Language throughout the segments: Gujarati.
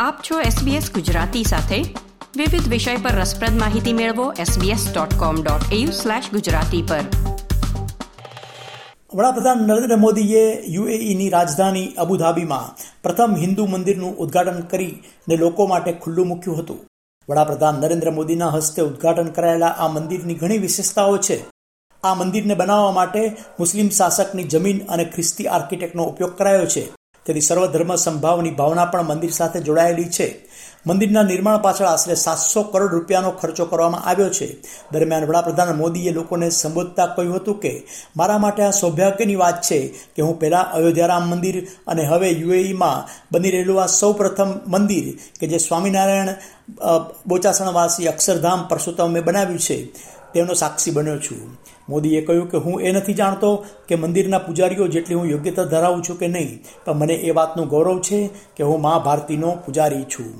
આપ છો SBS ગુજરાતી સાથે. વિવિધ વિષય પર રસપ્રદ માહિતી મેળવો sbs.com.au/gujarati પર. વડાપ્રધાન નરેન્દ્ર મોદીએ યુએઈની રાજધાની અબુધાબીમાં પ્રથમ હિન્દુ મંદિરનું ઉદ્ઘાટન કરીને લોકો માટે ખુલ્લું મૂક્યું હતું. વડાપ્રધાન નરેન્દ્ર મોદીના હસ્તે ઉદ્ઘાટન કરાયેલા આ મંદિરની ઘણી વિશેષતાઓ છે. આ મંદિરને બનાવવા માટે મુસ્લિમ શાસકની જમીન અને ખ્રિસ્તી આર્કિટેક્ટનો ઉપયોગ કરાયો છે. તેથી સર્વધર્મ સંભાવની ભાવના પણ મંદિર સાથે જોડાયેલી છે. મંદિરના નિર્માણ પાછળ આશરે સાતસો કરોડ રૂપિયાનો ખર્ચો કરવામાં આવ્યો છે. દરમિયાન વડાપ્રધાન મોદીએ લોકોને સંબોધતા કહ્યું હતું કે, મારા માટે આ સૌભાગ્યની વાત છે કે હું પહેલા અયોધ્યારામ મંદિર અને હવે યુએઈમાં બની રહેલું આ સૌ પ્રથમ મંદિર કે જે સ્વામિનારાયણ બોચાસણવાસી અક્ષરધામ પરસોત્તમે બનાવ્યું છે. તેનો સાક્ષી બન્યો છું. મોદીએ કહ્યું કે હું એ નથી જાણતો કે મંદિરના પૂજારીઓ જેટલી હું યોગ્યતા ધરાવું છું કે નહીં, પણ મને એ વાતનું ગૌરવ છે કે હું મા ભારતીનો પૂજારી છું.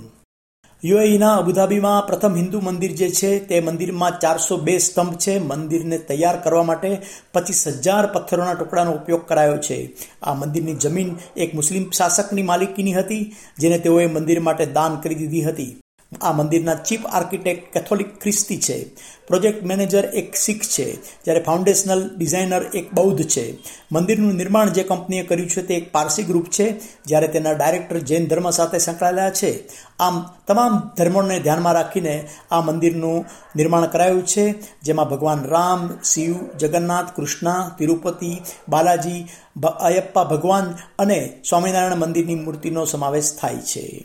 યુએઈના અબુધાબીમાં પ્રથમ હિન્દુ મંદિર જે છે, તે મંદિરમાં ચારસો બે સ્તંભ છે. મંદિરને તૈયાર કરવા માટે પચીસ હજાર પથ્થરોના ટુકડાનો ઉપયોગ કરાયો છે. આ મંદિરની જમીન એક મુસ્લિમ શાસકની માલિકીની હતી, જેને તેઓએ મંદિર માટે દાન કરી દીધી હતી. આ મંદિરના ચીફ આર્કિટેક્ટ કેથોલિક ખ્રિસ્તી છે. પ્રોજેક્ટ મેનેજર એક શીખ છે, જ્યારે ફાઉન્ડેશનલ ડિઝાઇનર એક બૌદ્ધ છે. મંદિરનું નિર્માણ જે કંપનીએ કર્યું છે તે એક પારસી ગ્રુપ છે, જ્યારે તેના ડાયરેક્ટર જૈન ધર્મ સાથે સંકળાયેલા છે. આમ, તમામ ધર્મોને ધ્યાનમાં રાખીને આ મંદિરનું નિર્માણ કરાયું છે, જેમાં ભગવાન રામ, શિવ, જગન્નાથ, કૃષ્ણ, તિરુપતિ, બાલાજી અયપ્પા ભગવાન અને સ્વામિનારાયણ મંદિરની મૂર્તિનો સમાવેશ થાય છે.